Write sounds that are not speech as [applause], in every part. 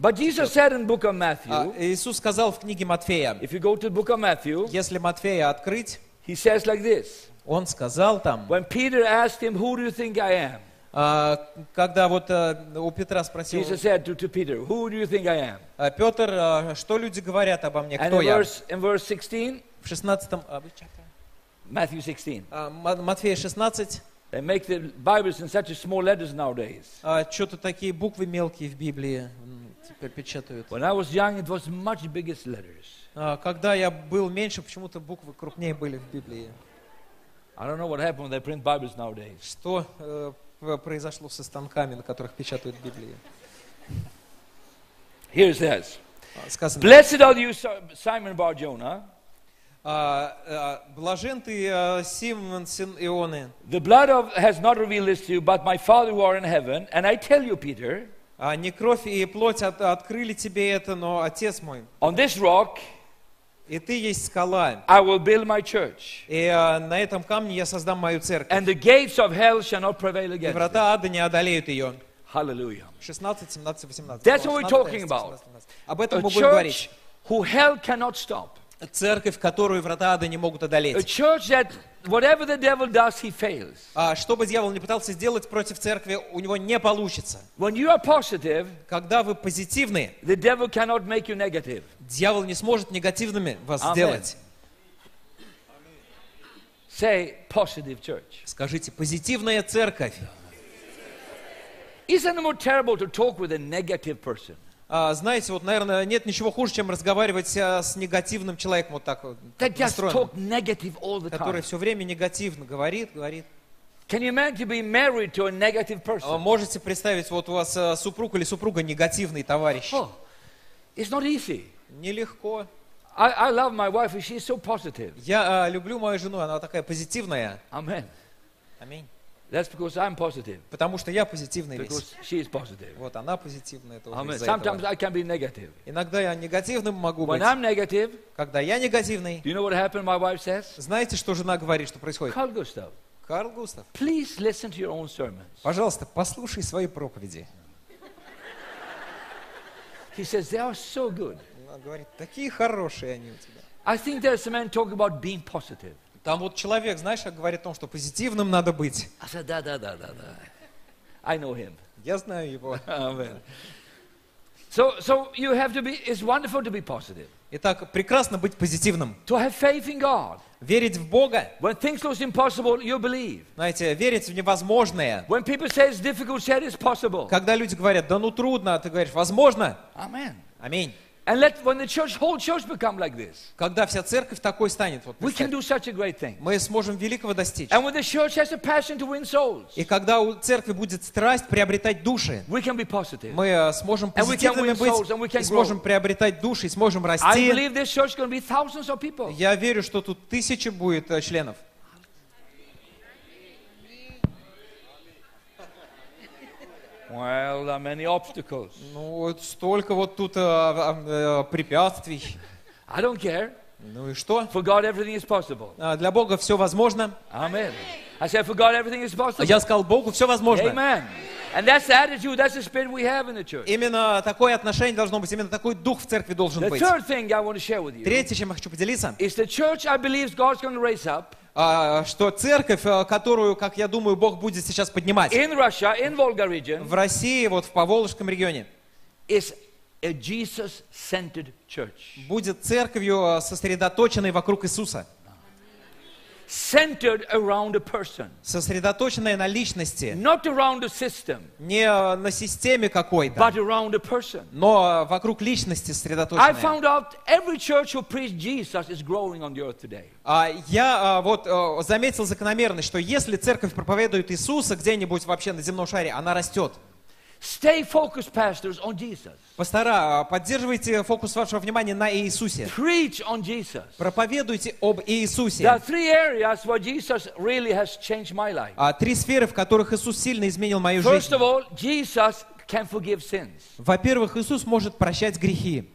But Jesus said in book of А, Matthew, Иисус сказал в книге Матфея, if you go to book of Matthew, если Матфея открыть, he says like this. он сказал там, When Peter asked him, who do you think I am? а, когда вот э, у Петра спросил Jesus said to, to Peter, who do you think I am? а, Петр, а, что люди говорят обо мне, And кто in я? verse, in verse 16, В 16 а, вы читали? Matthew 16, А, Ма- Матфея 16, they make the Bibles in such a small letters nowadays. что-то такие буквы мелкие в Библии теперь печатают. When I was young, it was much biggest letters. А, Когда я был меньше, почему-то буквы крупнее были в Библии. I don't know what happened when they print Bibles nowadays. Что э, произошло со станками, на которых печатают Библии? Here it says, А, Сказано, Blessed are you, Si- Simon Bar Jonah. а, а, блажен ты, а, Симон, сын Ионы, The blood of has not revealed this to you, but my Father who are in heaven. And I tell you, Peter, а, не кровь и плоть от- открыли тебе это, но Отец мой. on this rock И ты есть скала. I will build my church, И а, на этом камне я создам мою церковь. and the gates of hell shall not prevail И against it. врата ада не одолеют ее. Hallelujah. 16, 17, 18. That's what we're 16, talking 17, about. 18. Об этом мы будем говорить. who hell cannot stop. Церковь, которую врата ада не могут A одолеть. church that whatever the devil does, he fails. А что бы дьявол не пытался сделать против церкви, у него не получится. When you are positive, Когда вы позитивны, the devil cannot make you negative. дьявол не сможет негативными вас Амен. сделать. Say positive church. Скажите, позитивная церковь. Isn't it more terrible to talk with a negative person? А, знаете, вот, наверное, нет ничего хуже, чем разговаривать а, с негативным человеком, вот так вот, который все время негативно говорит, говорит. Can you imagine to be married to a negative А person? Можете представить, вот у вас супруг или супруга негативный товарищ. Oh, it's not easy. Нелегко. I, I love my wife, she's so positive. Я люблю мою жену, она такая позитивная. Amen. Аминь. That's because I'm positive, Потому что я позитивный весь. because she is positive. Вот она позитивная тоже Amen. Sometimes. I can be negative. Иногда я негативным могу When быть. I'm negative, Когда я негативный, do you know what happened? My wife says, знаете, что жена говорит, что происходит? Carl Gustav, Карл Густав, please listen to your own sermons. пожалуйста, послушай свои проповеди. He says, they are so good. Она говорит, такие хорошие они у тебя. I think there's a man talking about being positive. Там вот человек, знаешь, говорит о том, что позитивным надо быть. I said, da, da, da, da, da. I know him. Я знаю его. [laughs] Amen. So, so you have to be, it's wonderful to be positive. Итак, прекрасно быть позитивным. To have faith in God. Верить в Бога. When things look impossible, you believe. Знаете, верить в невозможное. When people say it's difficult, say it's possible. Когда люди говорят, да ну трудно, а ты говоришь, возможно. Amen. Аминь. And let when the church, whole church become like this, Когда вся церковь такой станет, вот we can do such a great thing. мы сможем великого достичь. And when the church has a passion to win souls, И когда у церкви будет страсть приобретать души, we can be positive. мы э, сможем And we can позитивными win souls, and we быть, can и сможем grow. приобретать души, и сможем I расти. believe this church be thousands of people. Я верю, что тут тысячи будет э, членов. Well, there are many obstacles. Ну, вот столько вот тут э, э, препятствий. I don't care. Ну и что? For God, everything is possible. А, Для Бога все возможно. Amen. I said, for God, everything is possible. Я сказал, Богу все возможно. Amen. And that's the attitude, that's the spirit we have in the church. Именно такое отношение должно быть, именно такой дух в церкви должен The быть. third thing I want to share with you Третье, чем я хочу поделиться, is the church I believe God's going to raise up а, что церковь, а, которую, как я думаю, Бог будет сейчас поднимать in Russia, in Volga region, в России, вот в Поволжском регионе, is a Jesus-centered church. будет церковью, а, сосредоточенной вокруг Иисуса, Centered around a person. сосредоточенной на личности, Not around a system, не а, на системе какой-то, but around a person. но а, вокруг личности I сосредоточенной. found out every church who preaches Jesus is growing on the earth today. А, Я а, вот заметил закономерность, что если церковь проповедует Иисуса где-нибудь вообще на земном шаре, она растет. Stay focused, pastors, on Jesus. Пастора, а, поддерживайте фокус вашего внимания на Иисусе. Preach on Jesus. Проповедуйте об There are Иисусе. three areas where Jesus really has changed my life. А, Три сферы, в которых Иисус сильно изменил мою First жизнь. of all, Jesus can forgive sins. Во-первых, Иисус может прощать грехи.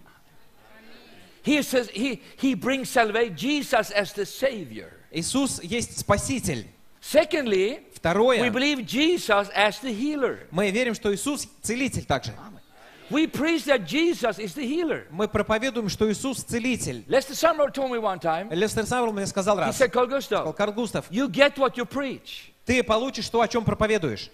He says he, he brings salvation, Jesus as the Savior. Иисус есть Спаситель. Secondly, we Второе, believe Jesus as the healer. мы верим, что Иисус целитель также. We preach that Jesus is the healer. Мы проповедуем, что Иисус целитель. Lester Summerall told me one time, Лестер Саврл мне сказал he раз, said, Carl сказал, Карл Густав, you get what you preach. ты получишь то, о чем проповедуешь.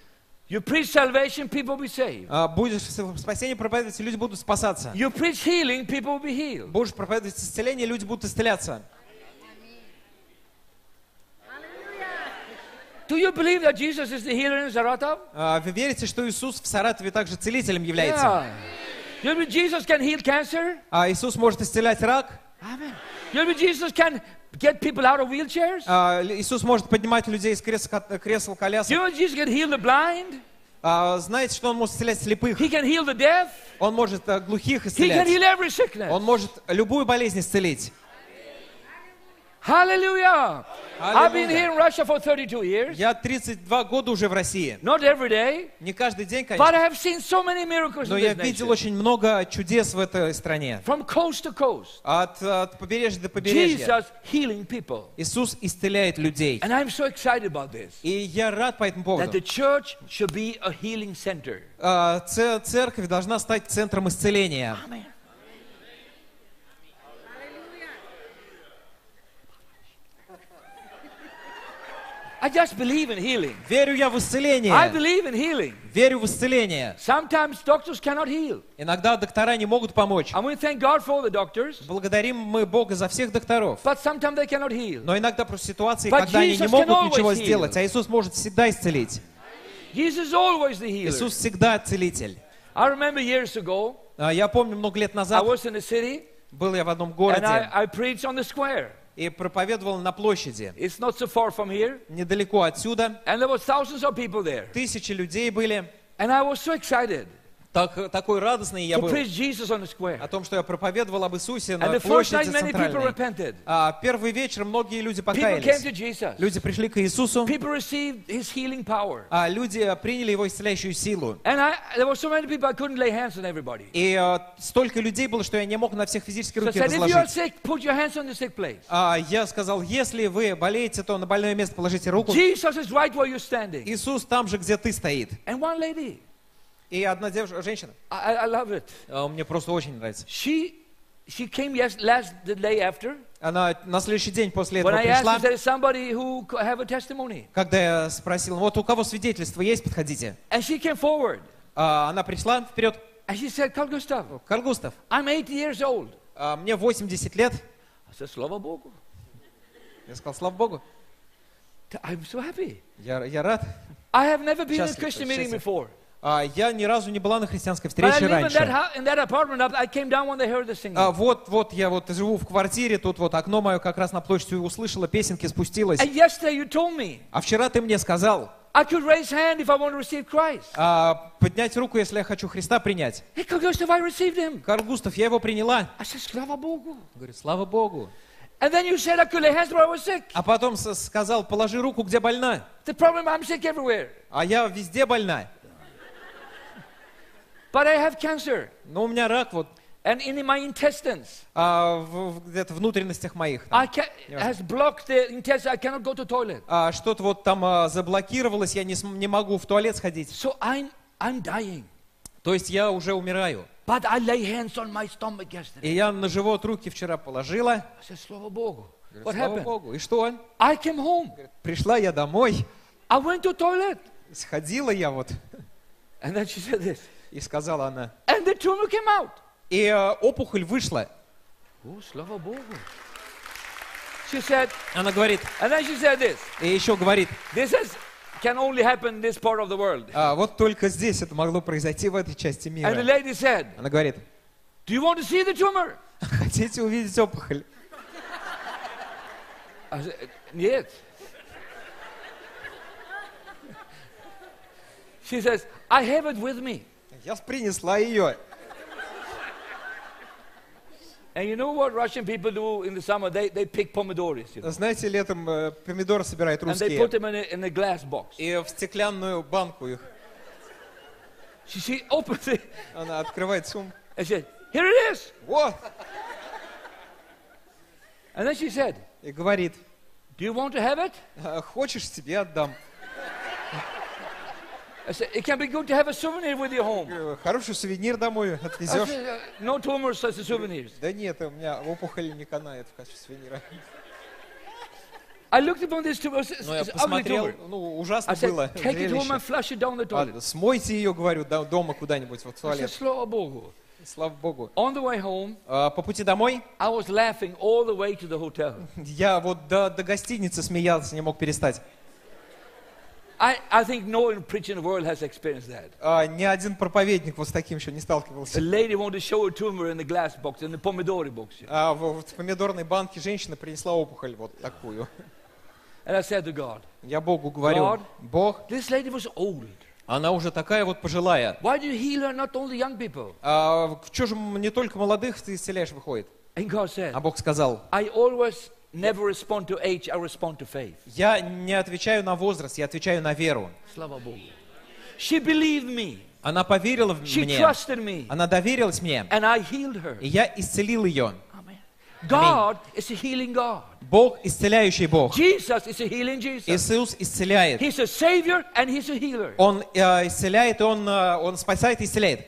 You preach salvation, people will be saved. А, Будешь спасение проповедовать, люди будут спасаться. You preach healing, people will be healed. Будешь проповедовать исцеление, люди будут исцеляться. Do you believe that Jesus is the healer in Saratov? А, Вы верите, что Иисус в Саратове также целителем является? Yeah. You believe Jesus can heal cancer? А Иисус может исцелять рак? Amen. You believe Jesus can get people out of wheelchairs? А, Иисус может поднимать людей из кресел Do колясок? you know Jesus can heal the blind? А, Знаете, что Он может исцелять слепых? He can heal the deaf? Он может а, глухих He can исцелять. heal every sickness. Он может любую болезнь исцелить. Hallelujah. I've been Hallelujah. here in Russia for 32 years. Я 32 года уже в России. Not every day, Не каждый день, but конечно, I have seen so many miracles но я видел очень много чудес в этой стране. From coast to coast. От, от побережья до побережья. Jesus healing people. Иисус исцеляет людей. And I'm so excited about this. И я рад по этому That поводу. the church should be a healing center. А, ц- Церковь должна стать центром исцеления. Amen. I just believe in healing. Верю я в I исцеление. believe in healing. Верю в исцеление. Sometimes doctors cannot heal. Иногда доктора не могут помочь. And we thank God for the doctors, Благодарим мы Бога за всех докторов. but sometimes they cannot heal. Но иногда просто ситуации, But когда они не Jesus могут ничего heal. сделать, а Иисус может всегда исцелить. Jesus always the healer. Иисус всегда целитель. I remember years ago, А, Я помню, много лет I назад was in the city был я в одном and городе I, I preached on the square. и проповедовал на площади, It's not so far from here. недалеко отсюда. And there was thousands of people there. Тысячи людей были. And I was so excited Так, такой радостный я был о том, что я проповедовал об Иисусе на площади центральной. А, Первый вечер многие люди покаялись. Люди пришли к Иисусу, а люди приняли его исцеляющую силу. So. И а, столько людей было, что я не мог на всех физически So руки are разложить. А, я сказал, если вы болеете, то на больное место положите руку. Иисус там же, где ты стоит. И одна девушка, женщина, I, I love it. а, мне просто очень нравится. She she came yes, last the day after. Она на следующий день после этого пришла, когда я спросил, вот у кого свидетельство есть, подходите. And she came forward. А, Она пришла вперед. And she said, Carl Gustav, Карл Густав, I'm 80 years old. а, мне 80 лет. I said, Slava Bogu. Я сказал, слава Богу, I'm so happy. я, я рад. I have never been in a Christian meeting before. А, Я ни разу не была на христианской встрече раньше. А, Вот, вот, я вот живу в квартире, тут вот окно мое как раз на площади услышала, песенки спустилась. А вчера ты мне сказал, I could raise hand if I want to receive Christ. а, поднять руку, если я хочу Христа принять. Hey, Carl Gustav, I received him. Карл Густав, я его приняла. I said, Slava Bogu. Говорю, слава Богу. And then you said I could lay hands where I was sick. А потом сказал, положи руку, где больна. The problem, I'm sick everywhere. А я везде больна. But I have cancer. Но у меня рак вот And in my intestines, а, в- в- где-то внутренностях моих. I там. can, has blocked the intestine. I cannot go to toilet. А, что-то вот там а, заблокировалось, я не, не могу в туалет сходить. So I'm, I'm dying. То есть я уже умираю. But I lay hands on my stomach yesterday. И я на живот руки вчера положила. I said, Slava Bogu. Говорю, What Слава happened? Богу. И что? I came home. Пришла я домой, I went to toilet. сходила я вот, And then she said this. И сказала она. And the tumor came out. И а, опухоль вышла. Oh, Slava Bogu. She said, Она говорит, and then she said this. и еще говорит, This is, can only happen in this part of the world. «А, вот только здесь это могло произойти в этой части And the мира. lady said, Она говорит, Do you want to see the tumor? хотите увидеть опухоль? Said, Yes. She says, I have it with me. Я принесла ее. And you know what Russian people do in the summer? They, they pick pomidores, you know, Знаете, летом э, помидоры собирают and they put русские. them in a, in a glass box. И в стеклянную банку их. She, she opens it Она открывает сумку. and said, Here it is. Вот! And then she said, И говорит, Do you want to have it? «А, хочешь, тебе отдам. I I said, it can be good to have a souvenir with you home. Хороший сувенир домой [laughs] отвезешь. said, uh, no tumors as a souvenirs. Да нет, у меня опухоль не канает в качестве сувенира. I looked upon this tumor. It's, Но я it's ugly посмотрел, ну, I ужасно said, было take it home and flush it down the toilet. А, Смойте ее, говорю, до- дома куда-нибудь, вот в I said, туалет. слава Богу. Слава Богу. On the way home, А, По пути домой I was laughing all the way to the hotel. я вот до, до гостиницы смеялся, не мог перестать. I, I think no one preaching in the world has experienced that. А, ни один проповедник вот с таким еще не сталкивался. lady wanted to show a tumor in the glass box, in the pomodori box. А в, в помидорной банке женщина принесла опухоль вот такую. And I said to God, Я Богу говорю, God. Бог, this lady was old. она уже такая вот пожилая. Why do you heal her, not only young people? А, что же м, не только молодых ты исцеляешь, выходит? And God said, А Бог сказал, I always never respond to age, I respond to faith. я не отвечаю на возраст, я отвечаю на веру. Slava Bogu. She believed me. Она поверила в She мне, trusted me. она доверилась мне, And I healed her. и я исцелил ее. Amen. God is a healing God. Бог исцеляющий Бог. Jesus is a healing Jesus. Иисус исцеляет. He's a savior and he's a healer. Он э, исцеляет, он, э, он спасает и исцеляет.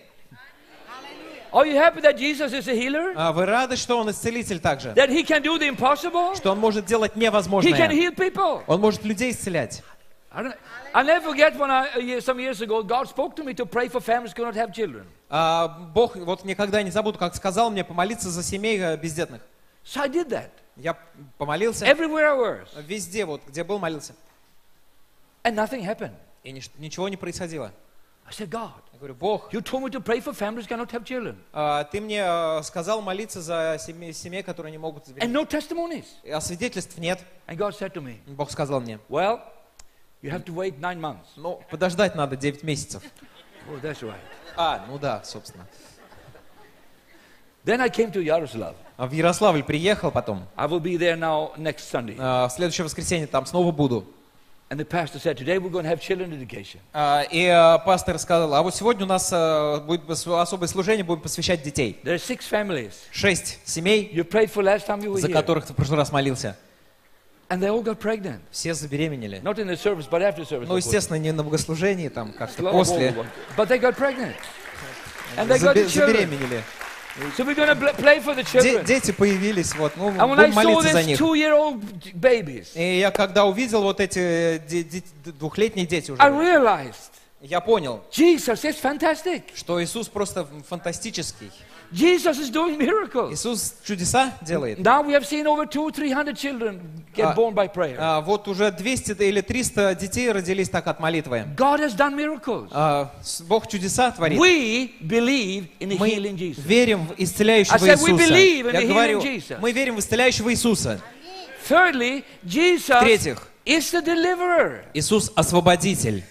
Are you happy that Jesus is a healer? А вы рады, что он исцелитель также? That he can do the impossible? Что он может делать He can невозможное? heal people. Он может людей исцелять. I don't, I'll never forget when I, a year- some years ago, God spoke to me to pray for families who cannot have children. А, Бог, вот никогда не забуду, как сказал мне помолиться за семей э, бездетных. So I did that. Я помолился Everywhere I was. везде, вот, где был, молился. And nothing happened. И нич- ничего не происходило. I said, God, Я говорю, Бог, you told me to pray for families who cannot have children. а, ты мне э, сказал молиться за семей, семей, которые не могут And забеременеть. no testimonies. А свидетельств нет. And God said to me, Бог сказал мне, Well, you have to wait nine months. ну, подождать надо 9 месяцев. Oh, that's right. А, ну да, собственно. Then I came to Yaroslav. А В Ярославль приехал потом. I will be there now next Sunday. А, В следующее воскресенье там снова буду. И пастор сказал, а вот сегодня у нас а, будет особое служение, будем посвящать детей. There are six families Шесть семей, you prayed for last time you were за here. которых ты в прошлый раз молился. And they all got pregnant. Все забеременели. Not in the service, but after service. Ну, естественно, не на богослужении, там как-то после. But they got pregnant. And they got. Забеременели. So we're to play for the children. Дети появились, вот, ну, And I будем молиться за них. babies, И я когда увидел вот эти двухлетние дети I уже, realized я понял, Jesus is fantastic. что Иисус просто фантастический. Jesus is doing miracles. Иисус чудеса делает. Now we have seen over two, three hundred children get А, born by prayer. А, вот уже 200 или 300 детей родились так от молитвы. God has done miracles. А, Бог чудеса творит. We believe in the Мы healing Jesus. верим в исцеляющего I said we Иисуса. believe in Я the говорю, healing Jesus. мы верим в исцеляющего Иисуса. Thirdly, Jesus В-третьих, is the deliverer. Иисус освободитель.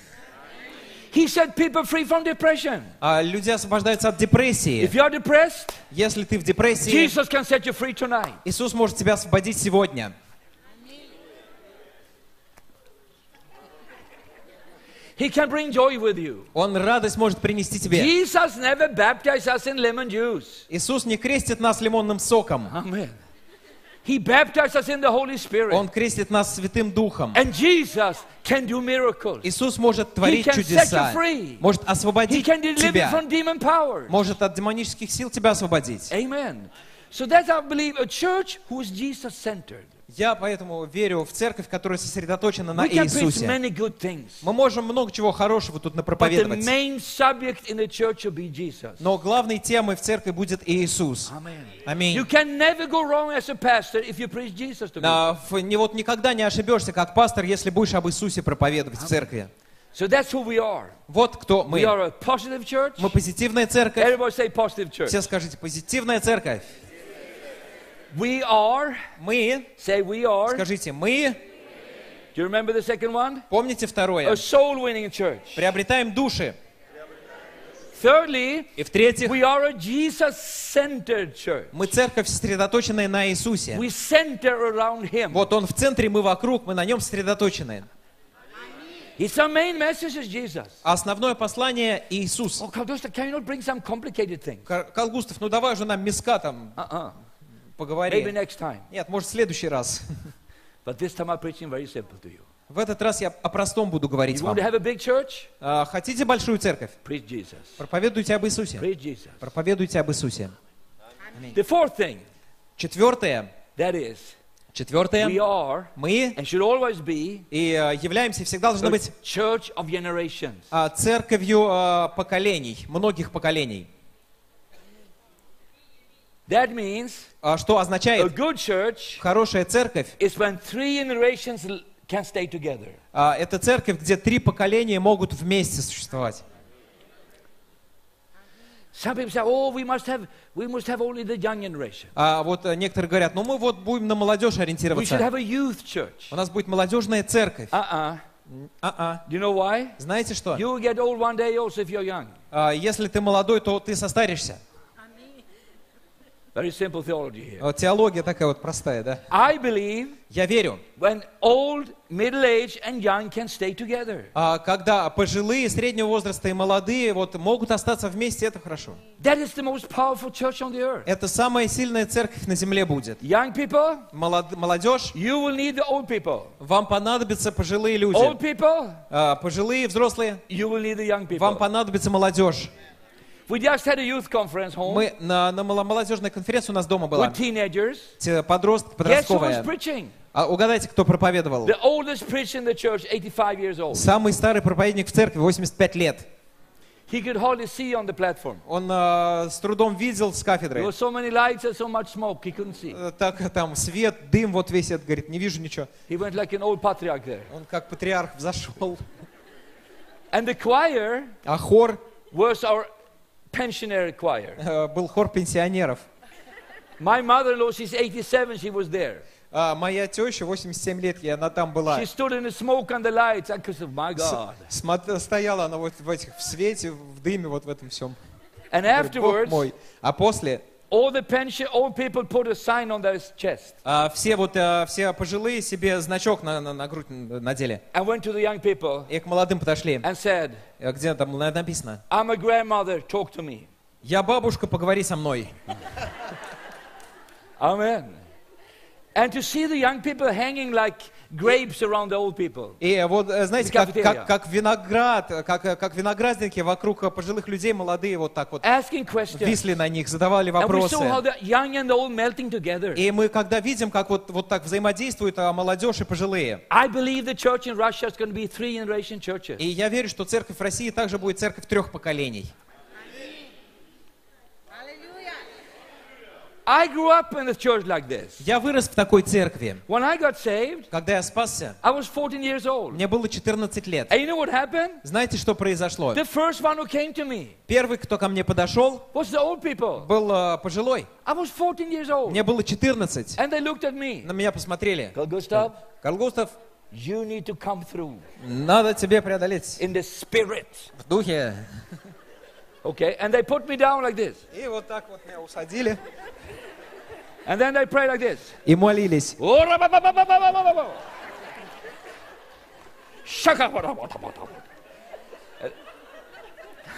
He set people free from depression. А люди освобождаются от депрессии. If you are depressed, Если ты в депрессии, Jesus can set you free tonight. Иисус может тебя освободить сегодня. He can bring joy with you. Он радость может принести тебе. Jesus never baptized us in lemon juice. Иисус не крестит нас лимонным соком. Amen. He baptized us in the Holy Spirit. Он крестит нас Святым Духом. And Jesus can do miracles. Иисус может творить can set чудеса. you free. Может He освободить can deliver тебя. from demon powers. Может от демонических сил тебя освободить. Amen. So that's I believe a church who is Jesus centered. Я поэтому верю в церковь, которая сосредоточена на We Иисусе. Мы можем много чего хорошего тут напроповедовать. Но главной темой в церкви будет Иисус. Аминь. Не, вот никогда не ошибешься, как пастор, если будешь об Иисусе проповедовать в церкви. So that's who we are. Вот кто We мы. are a positive church. Мы позитивная церковь. Everybody say positive church. Все скажите, позитивная церковь. We are. Мы, Say we are. скажите, мы, Do you remember the second one? помните A второе, soul winning church. приобретаем души. Thirdly, И в-третьих, we are a Jesus centered church. мы церковь, сосредоточенная на Иисусе. We center around Him. Вот Он в центре, мы вокруг, мы на Нем сосредоточены. It's our main message is Jesus. А основное послание Иисус. Oh, Kaldusta, can you not bring some complicated things? Кар- Калгустов, ну давай уже нам миска там Uh-uh. Maybe поговори. next time. Нет, может в следующий раз. [laughs] But this time I'm preaching very simple to you. В этот раз я о простом буду говорить You вам. have a big church? А, Хотите большую церковь? Preach Jesus. Проповедуйте об Иисусе. Preach Jesus. Проповедуйте об Иисусе. The fourth thing, Четвертое. that is, we Четвертое. are Мы and should always be и э, являемся, всегда должны быть church of generations. а, церковью а, поколений, многих поколений. That means А, Что a означает, good church хорошая церковь is when three generations can stay together. а, это церковь, где три поколения могут вместе существовать. Some people say, oh, we must have, we must have only the young generation. А вот э, некоторые говорят, ну мы вот будем на молодежь We should ориентироваться. have a youth church. У нас будет молодежная церковь. Uh-uh. А-а. Do you know why? Знаете что? You will get old one day also if you're young. А, Если ты молодой, то ты состаришься. Very simple theology here. Вот Теология такая вот простая, да? I believe Я верю, when old, middle-aged, and young can stay together. а, когда пожилые, среднего возраста и молодые вот могут остаться вместе, это хорошо. That is the most powerful church on the earth. Это самая сильная церковь на земле будет. Young people, Молод- молодежь, you will need the old people. вам понадобятся пожилые Old люди. people, А, Пожилые, взрослые, you will need the young вам people. понадобится молодежь. We just had a youth conference home Мы на, на молодежной конференции у нас дома была. with teenagers. Те- Подросток, Guess who was подростковая. preaching? А угадайте, кто проповедовал? The oldest preacher in the church, 85 years old. Самый старый проповедник в церкви, 85 лет. He could hardly see on the platform. Он а, с трудом видел с There кафедры. were so many lights and so much smoke, he couldn't see. Э, Так там свет, дым вот весь этот, говорит, не вижу ничего. He went like an old patriarch there. Он как патриарх взошел. And the choir А хор, was our pensionary choir. э, был хор пенсионеров. My mother-in-law, she's 87, she was there. А моя теща, 87 лет, и она там была. She stood in the smoke and the lights. I say, my God. Стояла она вот в этих, в свете, в дыме, вот в этом всем. And afterwards, мой. А после а, все вот а, все пожилые себе значок на, на, на грудь надели. И к молодым подошли. Э, Где там на- написано? Я бабушка, поговори со мной. Amen. И вот, э, знаете, как, как, как виноград, как, э, как виноградники вокруг э, пожилых людей, молодые вот так вот висли на них, задавали And we вопросы. saw how the young and the old melting together. И мы когда видим, как вот, вот так взаимодействуют а, молодежь и пожилые. И я верю, что церковь в России также будет церковь трех поколений. I grew up in a church like this. Я вырос в такой церкви. When I got saved, Когда я спасся, I was 14 years old. мне было 14 лет. And you know what happened? Знаете, что произошло? The first one who came to me Первый, кто ко мне подошел, was the old people. был э, пожилой. I was 14 years old. Мне было 14. And they looked at me. На меня посмотрели. Carl Gustav, Карл Густав, you need to come through надо тебе преодолеть in the spirit. в духе. Okay? And they put me down like this. И вот так вот меня усадили. And then they prayed like this. И молились.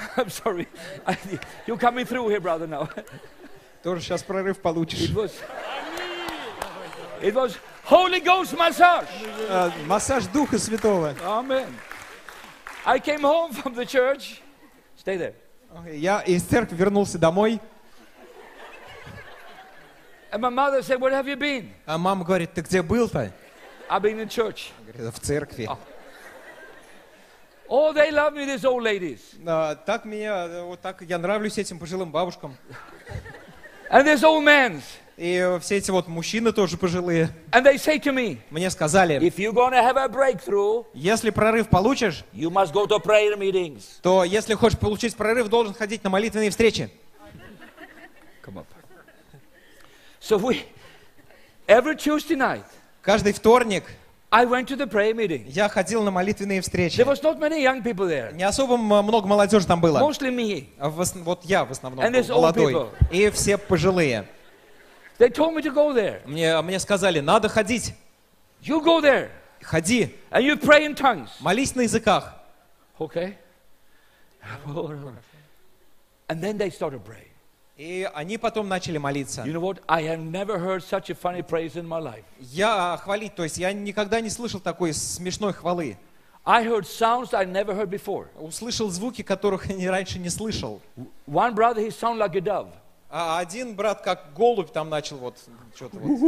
[laughs] I'm sorry. I, you're coming through here, brother, now. Тоже сейчас прорыв получишь. It was, it was Holy Ghost massage. А, Массаж Духа Святого. Amen. I came home from the church. Stay there. Я из церкви вернулся домой, And my mother said, Where have you been? а мама говорит, ты где был-то? I've been in church. Говорит, в церкви. Oh, they love me, these old ladies. А, так меня, вот так я нравлюсь этим пожилым бабушкам. And these old men. И все эти вот мужчины тоже пожилые. And they say to me, Мне сказали, If you're to have a breakthrough, если прорыв получишь, you must go to prayer meetings. то если хочешь получить прорыв, должен ходить на молитвенные встречи. So we, every Tuesday night, Каждый вторник I went to the prayer meeting. я ходил на молитвенные встречи. There was not many young people there, Не особо м- много молодежи там было. mostly me. А в ос- Вот я в основном And there's был old молодой. people. И все пожилые. They told me to go there. Мне, мне сказали, надо ходить. You go there Ходи, and you pray in tongues. молись на языках. Okay? [laughs] And then they started praying. И они потом начали молиться. You know what? I have never heard such a funny praise in my life. Я хвалить, то есть я никогда не слышал такой смешной хвалы. I heard sounds I never heard before. Услышал звуки, которых я раньше не слышал. One brother, he sounded like a dove. А один брат как голубь там начал вот что-то вот.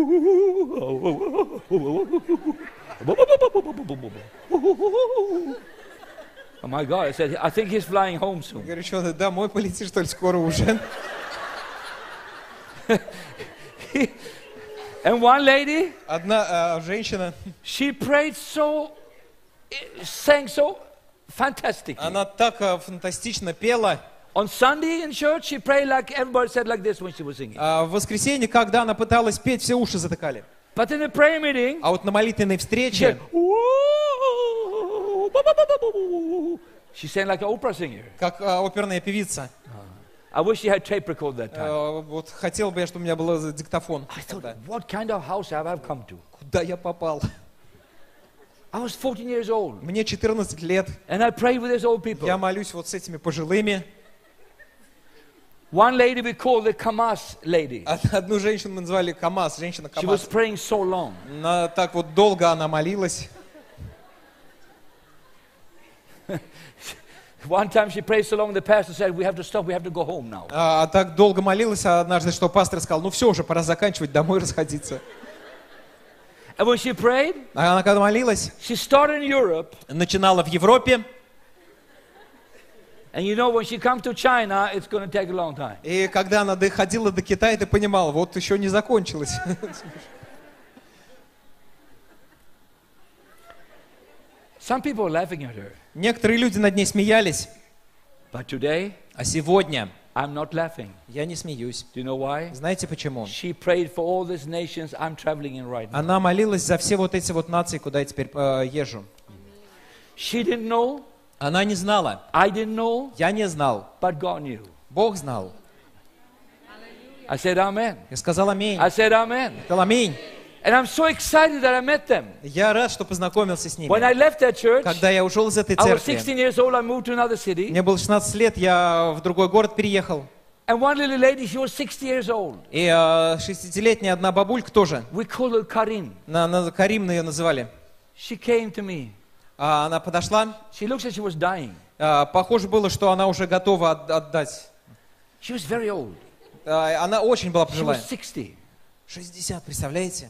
Oh my God! I said, I think he's flying home Я soon. говорю, что домой полети, что ли, скоро уже? And one lady, Одна а, женщина, she prayed so, sang so fantastic. она так а, фантастично пела. On Sunday in church, she prayed like everybody said like this when she was singing. А в воскресенье, когда она пыталась петь, все уши затыкали. But in the prayer meeting, А вот на молитвенной встрече, she sang like an opera singer. как а, оперная певица, I wish she had tape record that time. а, вот хотел бы я, чтобы у меня был диктофон. I thought, what kind of house have I come to? Куда я попал? I was 14 years old, Мне 14 лет, and I prayed with these old people. я молюсь вот с этими пожилыми. One lady we call the Kamas lady. Од- Одну женщину мы назвали КамАЗ, женщина She was КамАЗ. praying so long. На- так вот долго она молилась. One time she prayed so long, the pastor said, We have to stop, we have to go home now. А, а так долго молилась а однажды, что пастор сказал, ну все уже, пора заканчивать, домой расходиться. And when she prayed, А она когда молилась, she started in Europe. начинала в Европе, And you know, when she comes to China, it's going to take a long time. и когда она доходила до Китая, ты понимал, вот еще не закончилось. Some people are laughing at her. Некоторые люди над ней смеялись, But today, а сегодня I'm not laughing. я не смеюсь. Do you know why? Знаете почему? She prayed for all these nations I'm traveling in right now. Она молилась за все вот эти вот нации, куда я теперь э, езжу. She didn't know, Она не знала, I didn't know, я не знал, but God knew. Бог знал. I said, Amen. Я сказал аминь. I said, Amen. Сказал аминь. And I'm so excited that I met them. Я рад, что познакомился с When I ними. left that church, Когда я ушел из этой I was церкви, 16 years old, I moved to another city. мне было 16 лет, я в другой город переехал. And one little lady, she was 60 years old. И э, 60-летняя одна бабулька тоже, We call her на, на, Карим ее называли. She came to me. А она подошла, She looks like she was dying. а, похоже было, что она уже готова от- отдать. She was very old. А, Она очень была She пожилая. was 60. 60, представляете?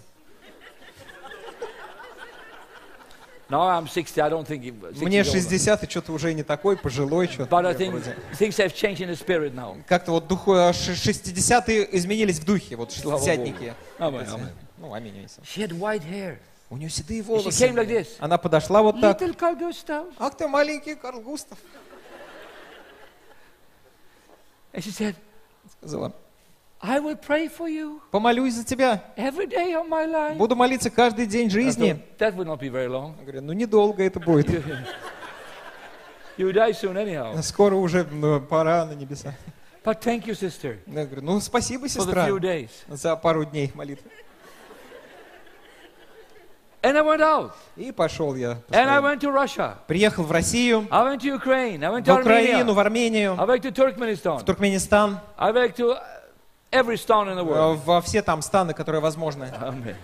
Now I'm 60. I don't think it, 60 Мне is older. 60, и что-то уже не такой, пожилой, что-то. But I я think вроде. things have changed in the spirit now. Как-то вот духу, ш- 60-е изменились в духе, вот Слава 60-ники. Amen, Эти, amen. Ну, аминь, аминь. She had white hair. У нее седые came волосы. like this. Она подошла вот так. Little Carl Gustav. Ах ты маленький Карл Густав. And she said, Сказала, I will pray for you помолюсь за тебя. every day of my life. Буду молиться каждый день жизни. that will not be very long. Я говорю, ну недолго это будет. You die soon anyhow. Скоро уже ну, пора на небеса. But thank you, sister, Я говорю, ну спасибо, for the сестра, few days. за пару дней молитвы. And I went out. И пошел я. по And I went to Russia. Приехал в Россию, I went to Ukraine. I went в to Украину, Armenia. в Армению, I went to в Turkmenistan. Туркменистан, I went to uh, every town in the world. во все там страны, которые возможны. Amen.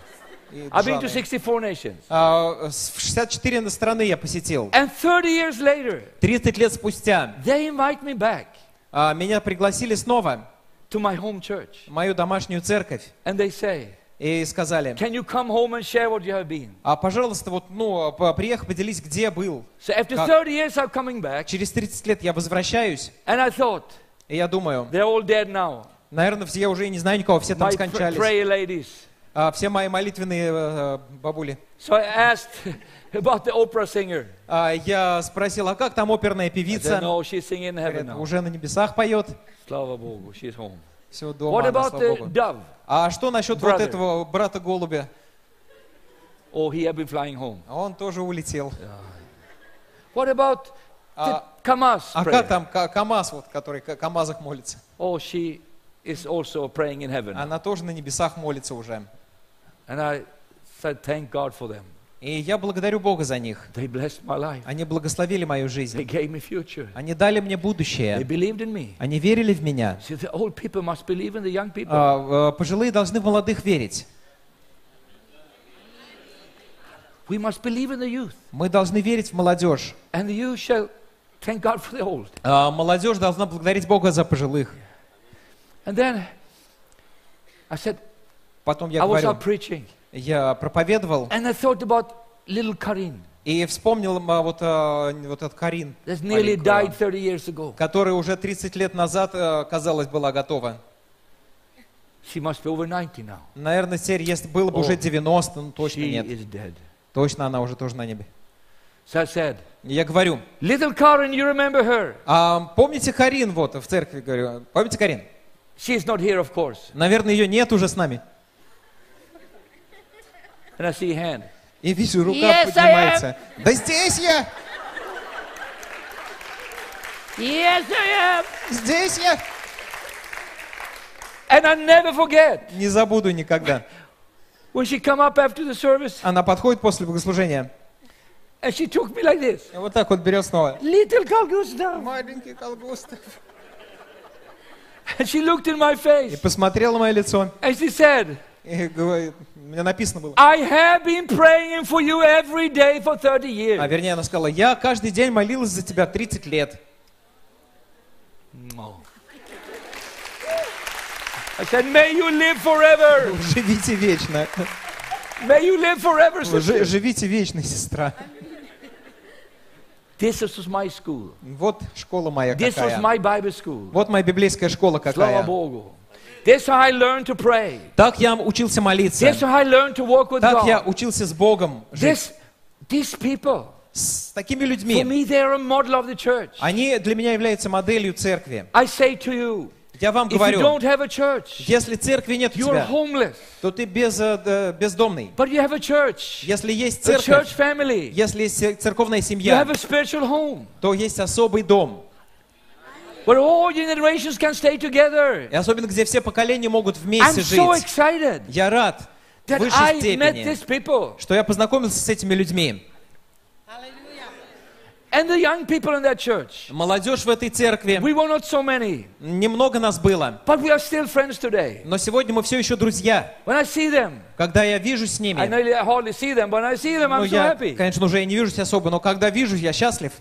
I've been to джаны. 64 наtions. А, с- в 64 страны я посетил. And 30 years later, 30 лет спустя they invite me back а, меня пригласили снова to my home church. в мою домашнюю церковь And they say, и сказали, Can you come home and share what you have been? а, пожалуйста, вот, ну, по- приехай, поделись, где был. So after Как? 30 years, I'm coming back. Через 30 лет я возвращаюсь, And I thought, и я думаю, they're all dead now. Наверное, все, я уже и не знаю никого, все там My скончались. prayer ladies. А, все мои молитвенные э, бабули. So I asked [laughs] about the opera singer. А, я спросил, а как там оперная певица? no, she's singing in heaven Говорят, now. уже на небесах поет. Slava Bogu, she's home. Все дома, What она, about слава the Богу. dove? А что насчет вот brother? этого брата голубя? Oh, he had been flying home. А Он тоже улетел. What about the А, Kamas а как там Ка- КамАЗ, вот, который Ка- КамАЗах молится? Oh, she is also praying in heaven. Она тоже на небесах молится уже. And I said, thank God for them. И я благодарю Бога за них. They blessed my life. Они благословили мою They жизнь. gave me future. Они дали мне They будущее. believed in me. Они верили в меня. See, the old people must believe in the young people. А, э, Пожилые должны в молодых верить. we must believe in the youth. Мы должны верить в молодежь. And the youth shall thank God for the old. А Молодежь должна благодарить Бога за пожилых. And then I said, Потом я I was говорю, out preaching. я проповедовал And I thought about little Karin и вспомнил а, вот, а, вот этот Карин, that nearly маленького, died 30 years ago. которая уже 30 лет назад, э, казалось, была готова. She must be over 90 now. Наверное, теперь, если было бы О, уже 90, ну точно she нет. is dead. Точно она уже тоже на небе. So I said, И Я говорю, Little Karin, you remember her? а помните Карин вот в церкви, говорю, помните Карин? She's not here, of course. Наверное, ее нет уже с нами. And I see hand. И вижу, рука Yes, поднимается. Да здесь я! Yes, I am. Здесь я! And I never forget. Не забуду никогда. When she come up after the service, Она подходит после богослужения. and she took me like this. И вот так вот берет снова. Little Carl Gustav. Маленький колгустов. And she looked in my И face. посмотрела мое лицо. And she said, И говорит, у меня написано было. I have been praying for you every day for 30 А years. вернее, она сказала, я каждый день молилась за тебя 30 лет. No. I said, may you live forever. Живите вечно. May you live forever, sister. Живите вечно, сестра. This was my school. Вот школа моя This was какая. my Bible school. Вот моя библейская школа какая. Bogu. This how I learned to pray. Так я учился молиться. This I learned to walk with Так я God. учился с Богом жить. This, these people, С такими for людьми. me, they're a model of the church. Они для меня являются моделью церкви. I say to you, Я вам говорю, если церкви нет у тебя, то ты без, э, бездомный. Если есть церковь, если есть церковная семья, то есть особый дом. where all generations can stay together. И особенно, где все поколения могут I'm вместе so жить. excited Я рад в высшей степени, что я познакомился с этими людьми. And the young people in that church. Молодежь в этой церкви, We were not so many, немного нас было, but we are still friends today. но сегодня мы все еще друзья. When I see them, Когда я вижу с I ними, nearly hardly see them, but when I see them, ну I'm so я, happy. конечно, уже и не вижусь особо, но когда вижу, я счастлив.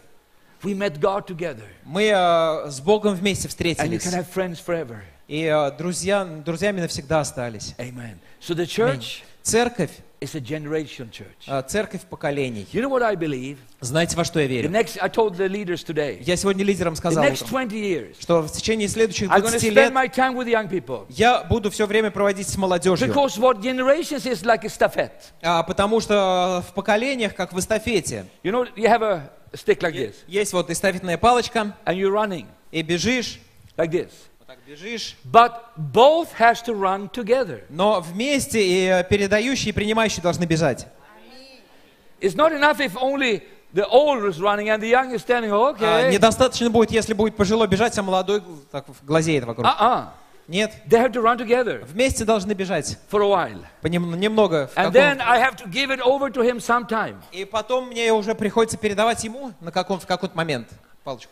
We met God together, Мы э, с Богом вместе and you встретились. can have friends forever. И э, друзья, друзьями навсегда остались. Amen. So the church Церковь, is a generation church. э, церковь поколений. You know what I believe? Знаете, во что я The верю? next, I told the leaders today, Я сегодня лидерам the сказал, next утром, 20 years, что в течение следующих I'm going to 20 spend лет my time with young people. я буду все время проводить с молодежью. Because what generations is like a. А, потому что в поколениях, как в эстафете, You know, you have a stick like this, есть вот эстафетная палочка, and you're running и бежишь, like this. Вот так бежишь, But both has to run together. но вместе и э, передающий и принимающий должны бежать. It's not enough if only the old is running and the young is standing. А, Okay. недостаточно будет, если будет пожилой бежать, а молодой так глазеет вокруг. Uh-uh. Нет, They have to run together вместе должны бежать. for a while. Понем- немного. And then I have to give it over to him sometime. И потом мне уже приходится передавать ему на каком, в какой-то момент палочку.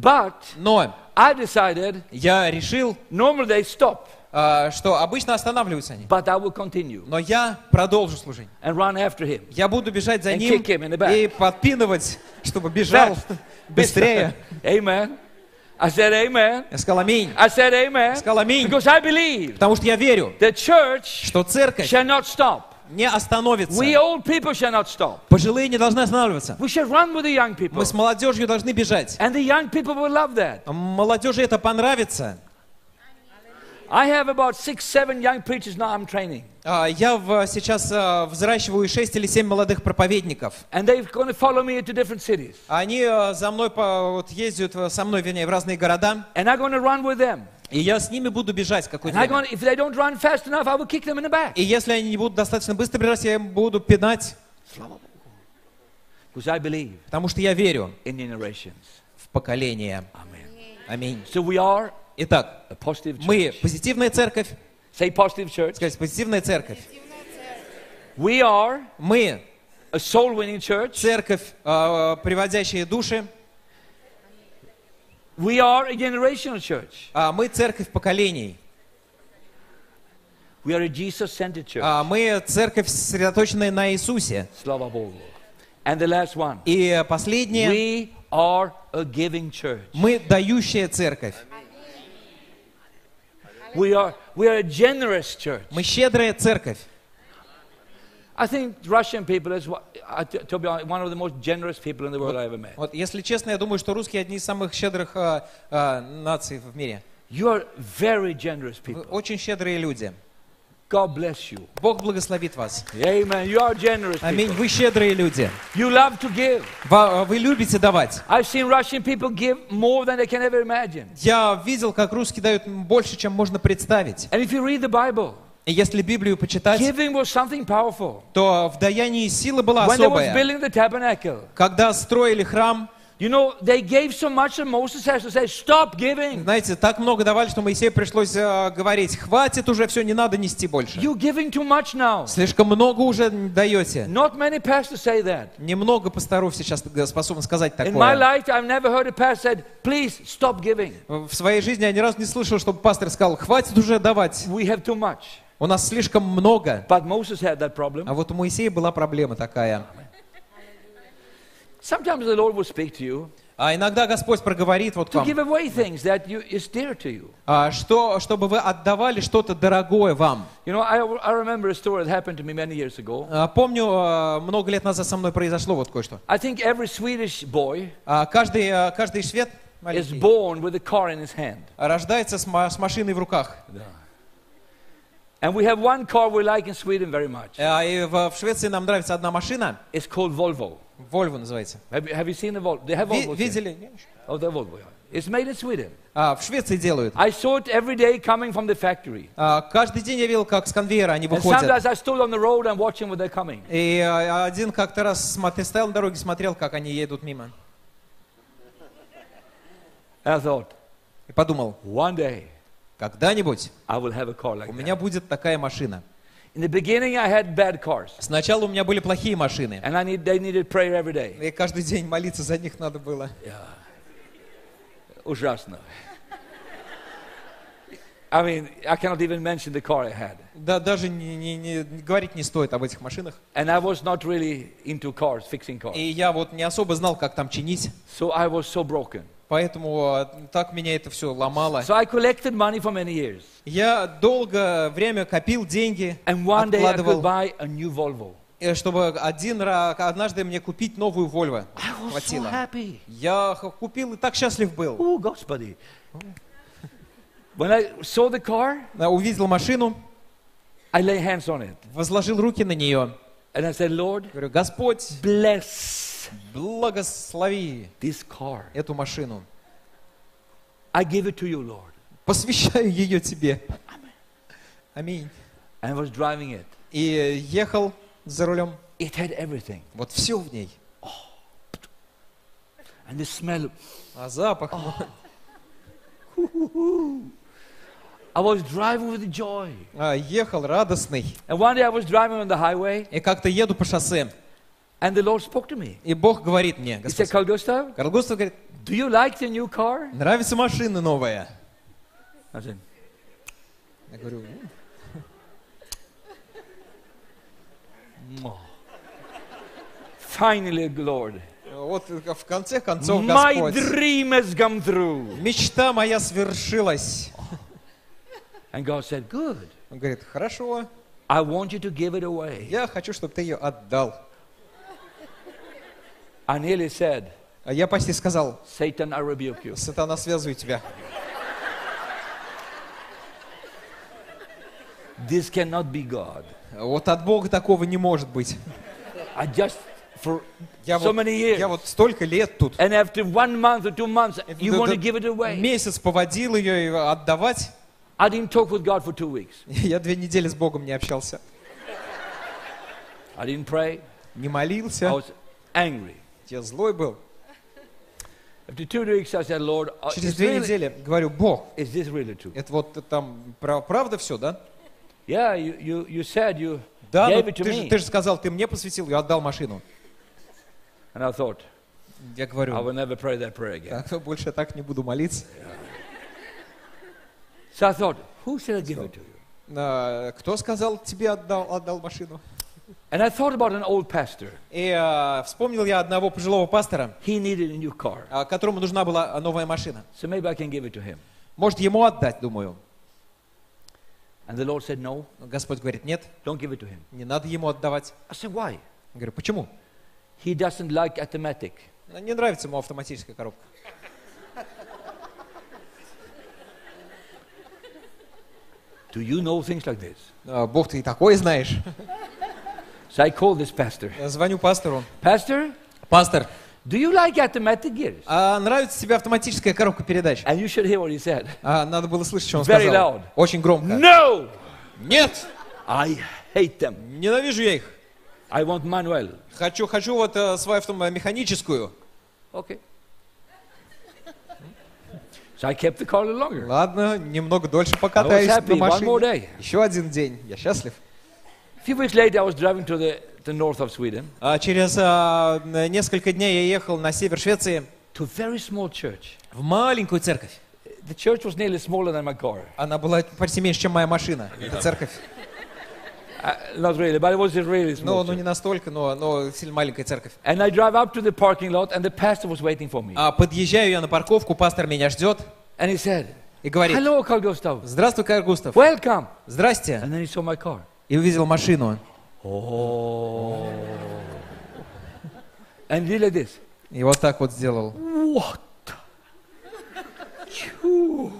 But Но I decided я решил, normally they stop, а, что обычно останавливаются они. but I will continue Но я продолжу служение. and run after him. Я буду бежать за And ним kick him in the back. и подпинывать, чтобы бежал [laughs] быстрее. Amen. I said amen. Я сказал аминь. I said amen. Сказал аминь. Because I believe Потому что я верю, the church что церковь shall not stop. Не остановится. We old people shall not stop. Пожилые не должны останавливаться. We shall run with the young people. Мы с молодежью должны бежать. And the young people will love that. Молодежи это понравится. I have about six, seven young preachers now I'm training. А, Я в- сейчас а, взращиваю 6 или 7 молодых проповедников. And they're going to follow me into different cities. Они а, за мной по- вот, ездят а, со мной, вернее, в разные города. And I'm going to run with them. И я с ними буду бежать какое-то I'm время. enough. И если они не будут достаточно быстро бежать, я им буду пинать, I believe потому что я верю в поколение. Аминь. So Итак, мы позитивная церковь, Say positive church. сказать, позитивная церковь. We are Мы a soul winning church. церковь, э, приводящая души, We are a generational church. а мы церковь поколений. We are a Jesus centered church. А мы церковь, сосредоточенная на Иисусе. Slava Bogu. And the last one. И последнее, We are a giving church. мы дающая церковь. We are, we are a generous church. Мы щедрая церковь. I think Russian people is, uh, to be honest, one of the most generous people in the world I ever met. Вот, если честно, я думаю, что русские одни из самых щедрых а, а, наций в мире. You are very generous Вы people. очень щедрые люди. God bless you. Бог благословит вас. Amen. You are generous Аминь. Вы щедрые люди. You love to give. Вы любите давать. I've seen Russian people give more than they can ever imagine. Я видел, как русские дают больше, чем можно представить. And if you read the Bible, И если Библию почитать, то в даянии сила была особая. Когда строили храм, you know, they gave so much that Moses has to say, stop giving. знаете, так много давали, что Моисею пришлось э, говорить, хватит уже, все, не надо нести больше. You're giving too much now. Слишком много уже даете. Not many pastors say that. Немного пасторов сейчас способны сказать In my такое. life, I've never heard a pastor said, please stop giving. В своей жизни я ни разу не слышал, чтобы пастор сказал, хватит уже давать, We have too much. У нас слишком много. But Moses had that problem. А вот у Моисея была проблема такая. Sometimes the Lord will speak to you А иногда Господь проговорит вот вам, you, а, что, чтобы вы отдавали что-то дорогое вам. You know, I, I. А, Помню, а, много лет назад со мной произошло вот кое-что. Каждый, каждый швед is маленький born with a car in his hand. рождается с с машиной в руках. And we have one car we like in Sweden very much. А, И в в Швеции нам нравится одна машина, It's called Volvo. Volvo называется. Have you, have you seen the Volvo? They have Ви- Volvo. Видели? Oh, the Volvo. yeah. It's made in Sweden. А, В Швеции делают. I saw it every day coming from the factory. А, Каждый день я видел, как с конвейера они And выходят. sometimes I stood on the road and watching when they're coming. И а, один как-то раз смотрел, стоял на дороге, смотрел, как они едут мимо. And I thought, И подумал, one day когда-нибудь I will have a car like у меня that. будет такая машина. In the beginning, I had bad cars, Сначала у меня были плохие машины. and I need, they needed prayer every day. И каждый день молиться за них надо было. Ужасно. I mean, I cannot even mention the car I had. Да, даже не, не- не- говорить не стоит об этих машинах. And I was not really into cars, fixing cars. И я вот не особо знал, как там чинить. So I was so broken. Поэтому а, так меня это все ломало. So I collected money for many years. Я долгое время копил деньги, And one day I could откладывал, buy a new Volvo. э, чтобы один раз, однажды мне купить новую Volvo. I was so Хватило. happy. Я купил и так счастлив был. Oh, Господи. When I saw the car, Увидел машину, I lay hands on it. возложил руки на нее. And I said, Lord, Говорю, Господь, bless благослови this car. эту машину. I give it to you, Lord. Посвящаю ее тебе. Аминь. And I was driving it. И ехал за рулем. It had everything. Вот все в ней. And the smell. А запах. I was driving with joy. а, ехал радостный. And one day I was driving on the highway, И как-то еду по шоссе. And the Lord spoke to me. И Бог говорит мне, Господь, Карл Густав говорит, do you like the new car? нравится машина новая. Я говорю, «Ну, finally, Lord, вот в конце концов my Господь. dream has come through. Мечта моя свершилась. And God said, good. Он говорит, хорошо, I want you to give it away. я хочу, чтобы ты ее отдал. I said, А я почти сказал, Satan, I rebuke you. сатана, связываю тебя. This cannot be God. Вот от Бога такого не может быть. I just, for Я so вот, many years, я вот столько лет тут. and after one month or two months, you Да- want да- to give it away. Месяц поводил ее и отдавать. I didn't talk with God for two weeks. Я две недели с Богом не общался. I didn't pray. Не I молился. was angry. Я злой был. Uh, Через две недели говорю, Бог, это вот там пра- правда все, да? Yeah, you, you, you said you Да, gave ну it to ты, же, me. ты же сказал, ты мне посвятил, я отдал машину. And I thought, Я I говорю, will never pray that prayer again. так, больше так не буду молиться. So I thought, who should I give it to? Кто сказал, тебе отдал, отдал машину? And I thought about an old pastor. И а, вспомнил я одного пожилого пастора, He needed a new car. а, которому нужна была новая машина. So maybe I can give it to him. Может, ему отдать, думаю. And the Lord said, no, Но Господь говорит, нет, don't give it to him. не надо ему отдавать. I said, why? Я говорю, почему? He doesn't like automatic. Ну, Не нравится ему автоматическая коробка. [laughs] Do you know things like this? А, Бог, ты и такой знаешь. [laughs] So I called this pastor. Я звоню пастору. Pastor, Пастор, do you like automatic gears? а нравится тебе автоматическая коробка передач? And you should hear what he said. А, надо было слышать, что он Very сказал. loud. Очень громко. No! Нет! I hate them. Ненавижу я их. I want manual. Хочу, хочу вот э, свою автом- механическую. Okay. So I kept the car longer. Ладно, немного дольше покатаюсь на машине. Еще один день. Я счастлив. A few weeks later, I was driving to the, the north of Sweden А через а, несколько дней я ехал на север Швеции to a very small church. в маленькую церковь. The church was nearly smaller than my car. Она была почти меньше, чем моя машина. Эта церковь. Uh, not really, but it was a really Ну, ну не настолько, но, но сильно маленькая церковь. And I drive up to the parking lot, and the pastor was waiting for me. А подъезжаю я на парковку, пастор меня ждет And he said, и говорит, Hello, Carl Gustav. здравствуй, Карл Густав. Welcome. Здрасте. And then he saw my car. И увидел машину. Oh. And he did like this. И вот так вот сделал. What? Oh.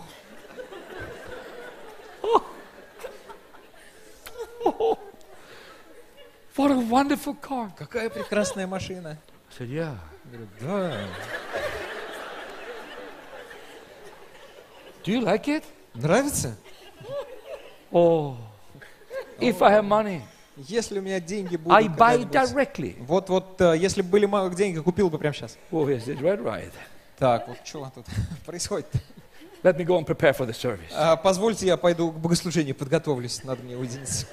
Oh. What a wonderful car. Какая прекрасная машина. I said, yeah. Я говорю, да. Do you like it? Нравится? Oh. If I have money, Если у меня деньги будут I buy directly. Вот, вот, э, если бы были мало деньги, купил бы прямо сейчас. Oh, yes, right, right. Так, вот что тут [laughs] происходит? Let me go and prepare for the service. А, позвольте, я пойду к богослужению, подготовлюсь, надо мне уединиться.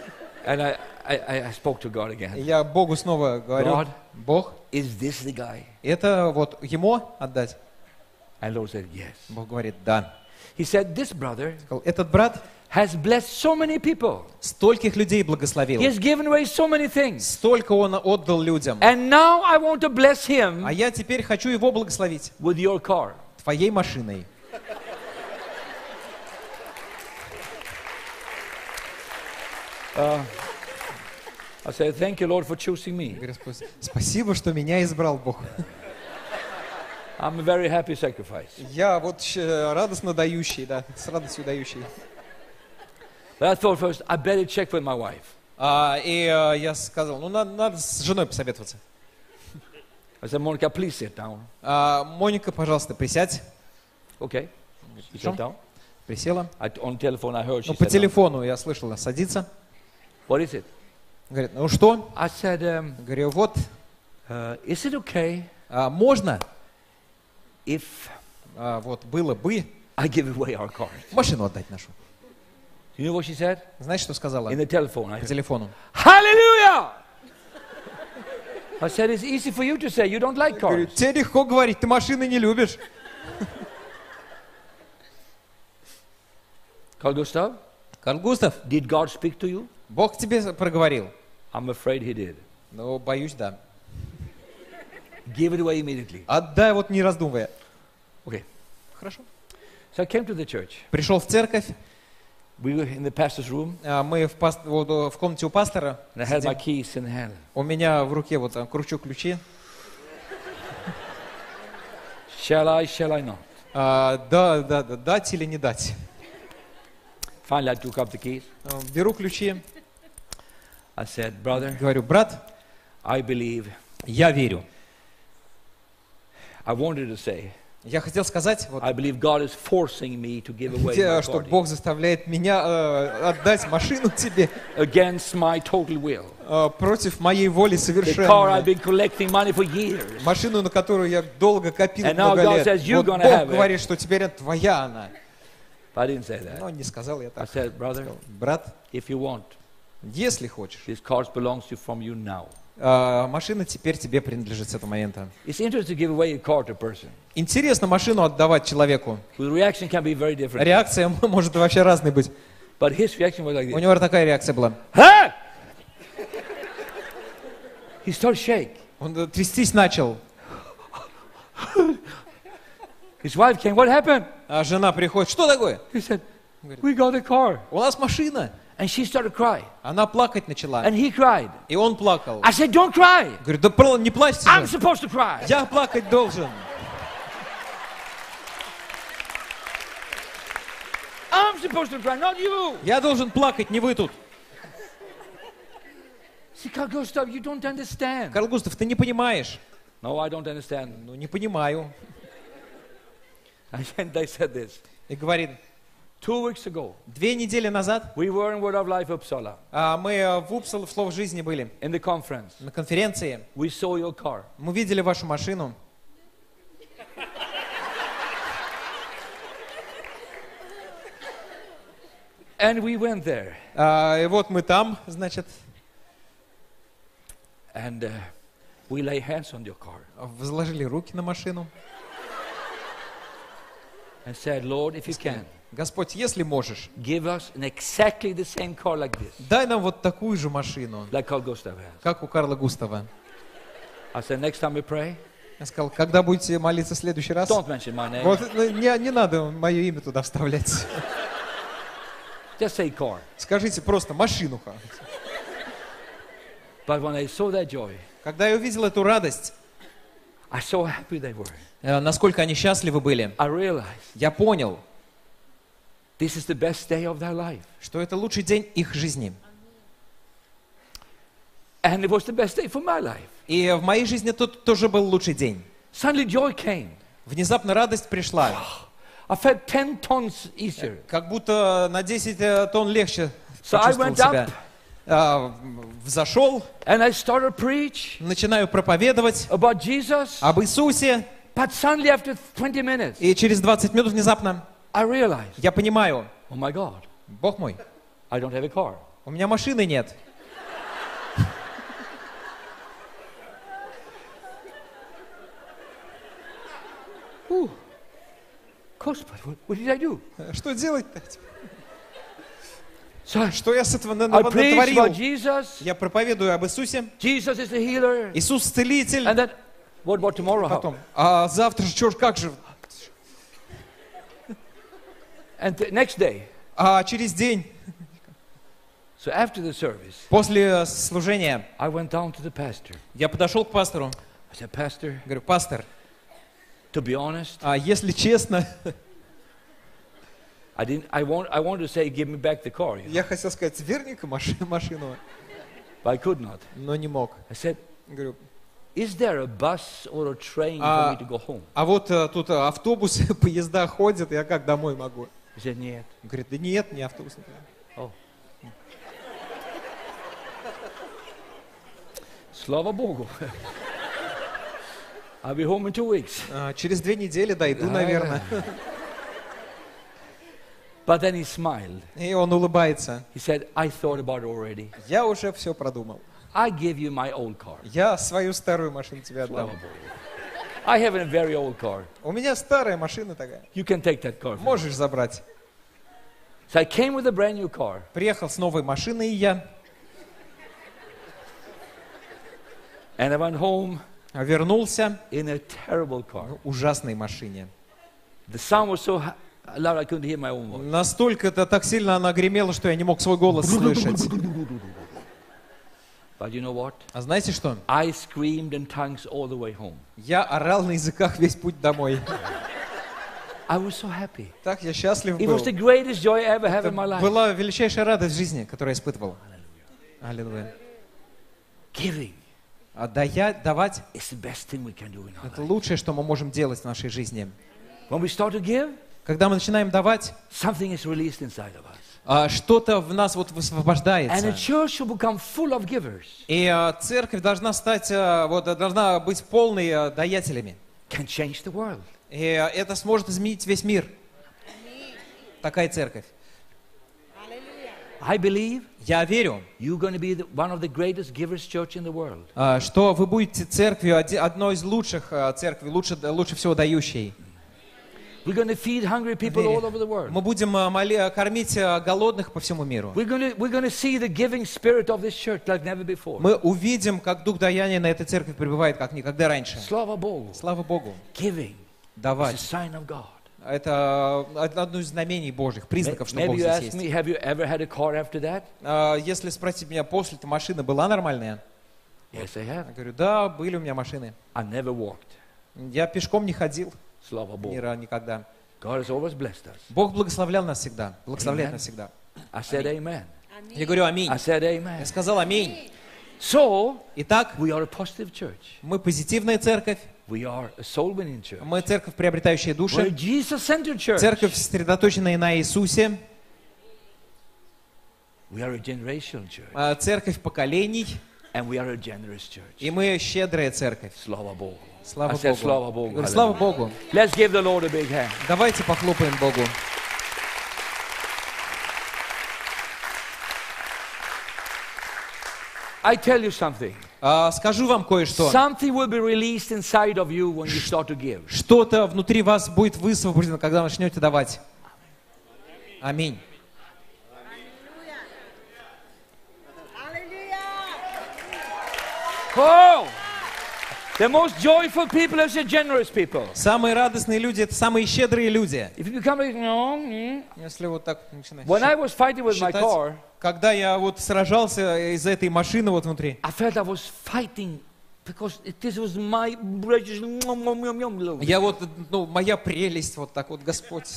And I, I, I- spoke to God again. Я Богу снова говорю, God. Бог, Is this the guy? это вот ему отдать? And Lord said, yes. Бог говорит, да. He said, this brother Этот брат has blessed so many people. стольких людей благословил, He has given away so many things. столько он отдал людям. And now I want to bless him А я теперь хочу его благословить with your car. твоей машиной. I said, thank you, Lord, for choosing me. Говорю, «Спас- Спасибо, что меня избрал Бог. I'm a very happy sacrifice. Я вот радостно дающий, да, с радостью дающий. But I thought first, I better check with my wife. А, и э, я сказал, ну надо, надо с женой посоветоваться. I said, Monica, please sit down. А, Моника, пожалуйста, присядь. Okay. She sat down. Присела. I, on telephone, I heard she Ну, по телефону я слышала, садится. what is it? Говорит, ну что? I said, um, Говорю, вот, uh, is it okay а, можно, if а, вот, было бы I give away our car? машину отдать нашу. You know what she said? Знаешь, что сказала? In the telephone. По телефону. Hallelujah! I said, it's easy for you to say. You don't like cars. тебе легко говорить, ты машины не любишь. Carl Gustav, Карл Густав, did God speak to you? Бог тебе проговорил. I'm afraid he did. Ну, боюсь, да. Give it away immediately. Отдай вот не раздумывая. Okay. Хорошо. So I came to the church. Пришел в церковь, We were in the pastor's room, а, мы в, пас- вот, э, в комнате у пастора. and I had my keys in hand. У меня в руке вот там кручу ключи. Shall I, shall I not? А, да, да, да, дать или не дать. Finally, I took up the keys. А, Беру ключи, I said, Brother, говорю, брат, I believe. я верю. I wanted to say, Я хотел сказать, вот, I believe God is forcing me to give away те, my что Бог заставляет меня э, отдать машину тебе against my total will. э, против моей воли The car I've совершенно. been collecting money for years. Машину, на которую я долго копил And now много God lет. says, "You're Вот gonna Бог have it." говорит, что теперь это твоя она. But I didn't say that. Но не сказал я I так. said, brother, Сказал, Брат, if you want, если хочешь, this car belongs to from you now. А, машина теперь тебе принадлежит с этого момента. Интересно машину отдавать человеку. Реакция [laughs] может вообще разной быть. But his reaction was like У него такая реакция была. Huh? he started shake. Он э, трястись начал. His wife came, what happened? А жена приходит, что такое? He said, we got a car. У нас машина. And she started crying. Она плакать начала. And he cried. И он плакал. I said, don't cry. Говорит, да про- не плачьте I'm supposed to cry. Я плакать должен. I'm supposed to cry, not you. Я должен плакать, не вы тут. See, Carl Gustav, you don't understand. Карл Густав, ты не понимаешь. No, I don't understand. Ну, не понимаю. And they said this. И говорит, две недели назад we were in Word of Life Uppsala а, мы э, в Упсал в Слово жизни были in the conference. на конференции. We saw your car. Мы видели вашу машину. And we went there. А, и вот мы там, значит, And uh, we lay hands on your car возложили руки на машину. and said, Lord, if you can, Господь, если можешь, give us an exactly the same car like this, дай нам вот такую же машину, like Carl Gustav has. как у Карла Густава. I said, next time we pray, Я сказал, когда будете молиться в следующий раз, don't mention my name. вот ну, не, не надо мое имя туда вставлять. [laughs] Just say car. Скажите просто машинуха. But when I saw that joy, Когда я увидел эту радость, I saw how happy they were. э, насколько они счастливы были, I realized я понял, this is the best day of their life. что это лучший день их жизни. And it was the best day for my life. И в моей жизни тут тоже был лучший день. Suddenly joy came. Внезапно радость пришла, I felt 10 tons easier. как будто на 10 э, тонн легче So I went себя. up А, Взошел, and I started preach начинаю проповедовать about Jesus. об Иисусе, But suddenly after 20 minutes, и через 20 минут внезапно I realized, я понимаю, oh my God, Бог мой, I don't have a car. у меня машины нет. Господи, what, what did I do? Что делать-то? So Что я с этого на- на- натворил? Я проповедую об Иисусе. Иисус целитель. And then, what about tomorrow? How? Потом, а завтра же, ж, как же? And the next day, А через день, so after the service, после служения, I went down to the pastor. я подошел к пастору. I said, Pastor, Говорю, пастор, to be honest, а если честно, I didn't. I want. I wanted to say, give me back the car, you know, я хотел сказать, верни-ка маши- машину, but I could not. но не мог. I said, Говорю, is there a bus or a train Ah. for me to go home? а вот э, тут э, автобусы, поезда ходят, я как домой могу? Said, нет. Он Говорит, да нет, не автобус. Oh. Slava Bogu. I'll be home in two weeks. «А, через две недели дойду, Да, наверное. But then he smiled. И он улыбается. He said, I thought about it already. Я уже все продумал. I give you my old car. Я свою старую машину тебе Slava отдам. Bogu. I have a very old car. У меня старая машина такая. You can take that car. from me." Можешь забрать. So I came with a brand new car. Приехал с новой машиной я And I went home вернулся in a terrible car. в ужасной машине. The sound was so ha- loud I couldn't hear my own voice. Настолько это так сильно она гремела, что я не мог свой голос слышать. But you know what? А знаете что? I screamed in tongues all the way home. Я орал на языках весь путь домой. I was so happy. Так я счастлив It был. was the greatest joy I ever had in my life. была величайшая радость в жизни, которую я испытывал. Аллилуйя. Giving А дая- давать это лучшее, что мы можем делать в нашей жизни. When we start to give, Когда мы начинаем давать, something is released inside of us. А, что-то в нас вот высвобождается. И а, церковь должна стать, а, вот, должна быть полной world. И это сможет изменить весь мир. такая церковь. I believe Я верю, you're going to be the, one of the greatest givers church in the world. что вы будете церковью, одной из лучших церквей, лучше, лучше всего дающей. We're going to feed hungry people Верю. all over the world. Мы будем а, моли- кормить а, голодных по всему миру. We're going, to, we're going to see the giving spirit of this church like never before. Мы увидим, как Дух Даяния на этой церкви пребывает, как никогда раньше. Slava Bogu. Слава Богу. Giving is a Давать. sign of God. Это од- одно из знамений Божьих, признаков, что Бог здесь есть. me, Если спросить меня, после эта машина была нормальная? Yes, I Я говорю, да, были у меня машины. I never walked. Я пешком не ходил Ни Bogu. разу никогда. God has always blessed us. Бог благословлял нас всегда, благословляет Amen. нас всегда. I said amen. Я говорю аминь. I said Я amen. сказал аминь. So, Итак, we are a positive church. мы позитивная церковь, We are a soul winning church. мы церковь, приобретающая We're a души, Jesus centered church. церковь, сосредоточенная на Иисусе, We are a generational church. а, церковь поколений, And we are a generous church. и мы щедрая церковь. Slava Bogu. Слава I said Богу. Bogu. Говорю, Слава. Богу. Let's give the Lord a big hand. Давайте похлопаем Богу. I tell you something. А, скажу вам кое-что. Something will be released inside of you when you start to give. Что-то внутри вас будет высвобождено, когда начнете давать. Аминь. Oh! The most joyful people are the generous people. Самые радостные люди это самые щедрые люди. If you become like, no, mm. Если вот так начинать when I was fighting with my car, когда я вот сражался из-за этой машины вот внутри, I felt I was fighting because this was my я вот, ну, моя прелесть, вот так вот, Господь.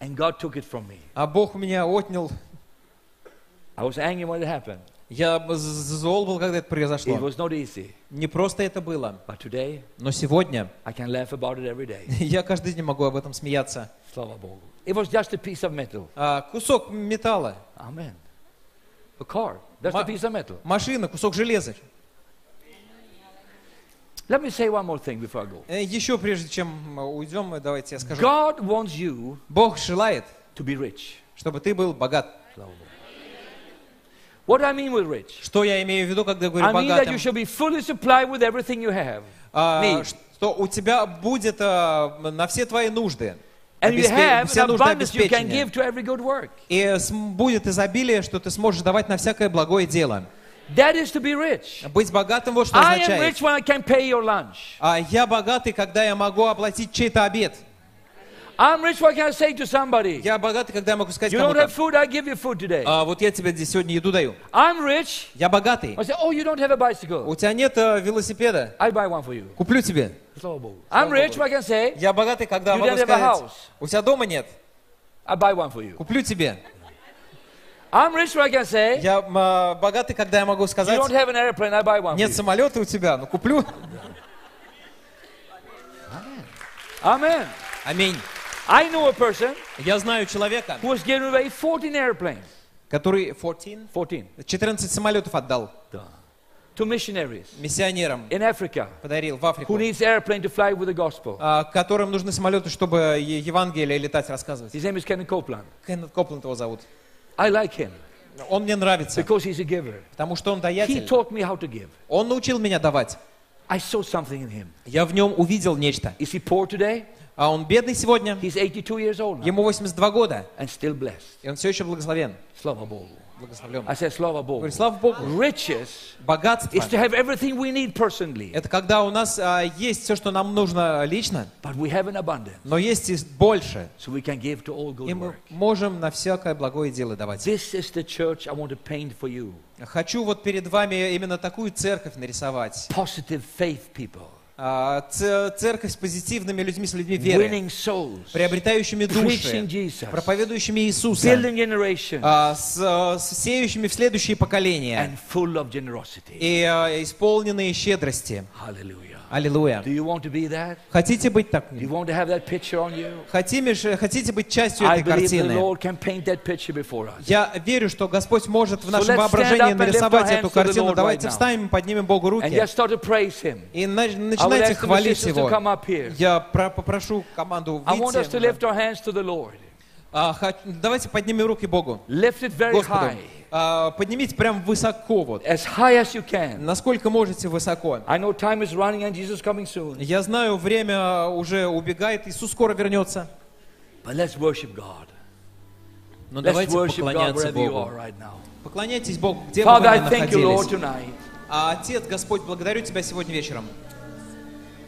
And God took it from me. А Бог меня отнял. I was angry when it happened. Я зол был, когда это It произошло. was not easy. Не просто это было. But today, Но сегодня I can laugh about it every day. [laughs] я каждый день могу об этом смеяться. Slava Bogu. It was just a piece of metal. А, кусок металла, Amen. A car. That's a piece of metal. машина, кусок железа. Let me say one more thing before I go. Э, Еще прежде чем уйдем, давайте я скажу. God wants you Бог желает, to be rich. чтобы ты был богат. Slava Bogu. What do I mean with rich? Что я имею в виду, когда говорю I mean that богатым? you should be fully supplied with everything you have. Need. что у тебя будет а, на все твои нужды. And you have все нужды abundance you can обеспечения. give to every good work. И будет изобилие, что ты сможешь давать на всякое благое дело. That is to be rich. Быть богатым вот что I am означает. rich when I can pay your lunch. А я богатый, когда я могу оплатить чей-то обед. I'm rich I can say to somebody, Я богатый, когда я могу сказать you don't have food, I give you food today. «А, вот я тебе здесь сегодня еду даю. I'm rich. Я богатый. I say, oh, you don't have a bicycle. У тебя нет э, велосипеда? I buy one for you. Куплю тебе. I'm rich I can say, Я богатый, когда You могу don't have a сказать, house. у тебя дома нет? I buy one for you. Куплю тебе. I'm rich I can say, Я а, богатый, когда я могу you сказать, don't have an airplane, I buy one нет you. самолета у тебя, ну куплю. Amen. Аминь. I know a person Я знаю человека, who was giving away 14 airplanes. который 14, 14. 14 самолетов отдал To missionaries миссионерам, in Africa подарил в who Африку, needs airplane to fly with the gospel. а, которым нужны самолеты, чтобы Евангелие летать, рассказывать. His name is Kenneth Copeland. Кеннет Копланд его зовут. I like him Он мне нравится, because he's a giver. потому что он He даятель. taught me how to give. Он научил меня давать. I saw something in him. Я в нем увидел нечто. Is he poor today? А он бедный сегодня, He's 82 years old now ему 82 года, and still blessed. и он все еще благословен. Slava Bogu. Благословлен. I said, Slava Bogu. Говорит, слава Богу. Riches Богатство is to have everything we need personally, Это когда у нас а, есть все, что нам нужно лично, but we have an abundance, но есть и больше. so we can give to all И good мы work. можем на всякое благое дело давать. This is the church I want to paint for you. Хочу вот перед вами именно такую церковь нарисовать. Positive faith people, А, Церковь с позитивными людьми, с людьми веры, приобретающими души, проповедующими Иисуса, а, с, а, сеющими в следующие поколения и а, исполненные щедрости. Hallelujah. Аллилуйя. Хотите быть так? Do you want to have that picture on you? Хотите, хотите быть частью этой картины? Я верю, что Господь может в нашем воображении нарисовать эту картину. Давайте встанем, поднимем Богу руки и начинайте хвалить Его. Я про- попрошу команду выйти. Давайте поднимем руки Богу. Lift it very Господу. high. А, поднимите прям высоко вот. As high as you can. Насколько можете высоко. I know time is running and Jesus coming soon. Я знаю, время уже убегает, Иисус скоро вернется. But let's worship God. Но Let's давайте worship God поклоняться you Богу. are right now. Поклоняйтесь Богу, где бы Father, вы I ни thank you, Lord, находились. tonight А, Отец, Господь, благодарю Тебя сегодня вечером,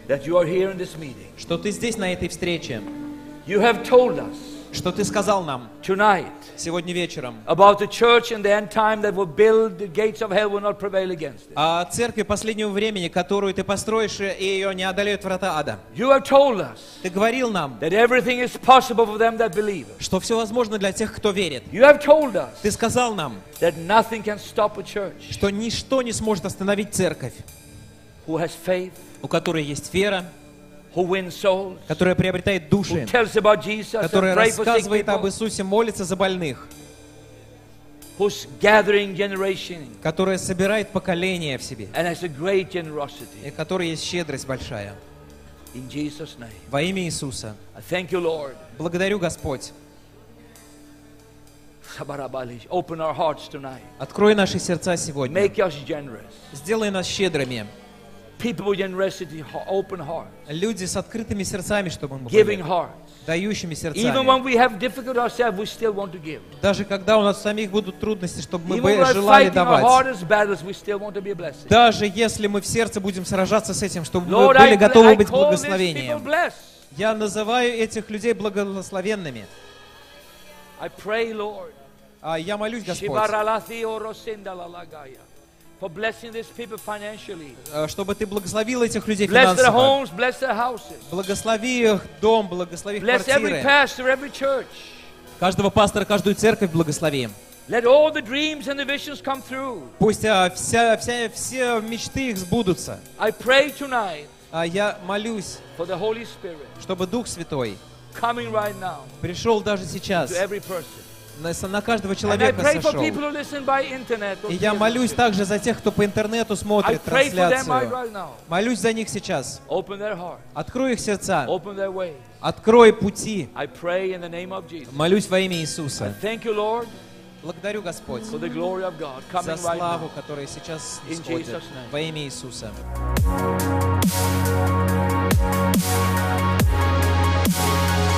that you are here in this meeting. что Ты здесь, на этой встрече, You have told us что Ты сказал нам tonight сегодня вечером about the church in the end time that will build the gates of hell will not prevail against it. о церкви последнего времени, которую Ты построишь, и ее не одолеют врата ада. You have told us Ты говорил нам, that everything is possible for them that believe. что все возможно для тех, кто верит. You have told us Ты сказал нам, that nothing can stop a church что ничто не сможет остановить церковь, who has faith, у которой есть вера, которая приобретает души, которая рассказывает об Иисусе, молится за больных, которая собирает поколение в себе, и которой есть щедрость большая. Во имя Иисуса. Благодарю, Господь. Открой наши сердца сегодня. Сделай нас щедрыми. People with generosity, ho- open hearts, Люди с открытыми сердцами, чтобы мы giving hearts. Дающими Even сердцами. when we have difficult ourselves, we still want to give. Даже когда у нас самих будут трудности, чтобы мы желали давать. Даже если мы в сердце будем сражаться с этим, чтобы мы были готовы быть благословением. Я называю этих людей благословенными. А я молюсь, Господь, for blessing these people financially. э, чтобы Ты благословил этих людей Bless their homes, bless their houses. Благослови их дом, благослови их Bless every pastor, every church. Каждого пастора, каждую церковь благослови. Let all the dreams and the visions come through. Пусть а, вся, вся, все мечты их сбудутся. I pray tonight А я молюсь, for the Holy Spirit чтобы Дух Святой coming right now пришел даже сейчас, to every person на, каждого человека сошел. И я молюсь также за тех, кто по интернету смотрит трансляцию. Молюсь за них сейчас. Открой их сердца. Открой пути. Молюсь во имя Иисуса. Благодарю, Господь, за славу, которая сейчас исходит во имя Иисуса. Thank you.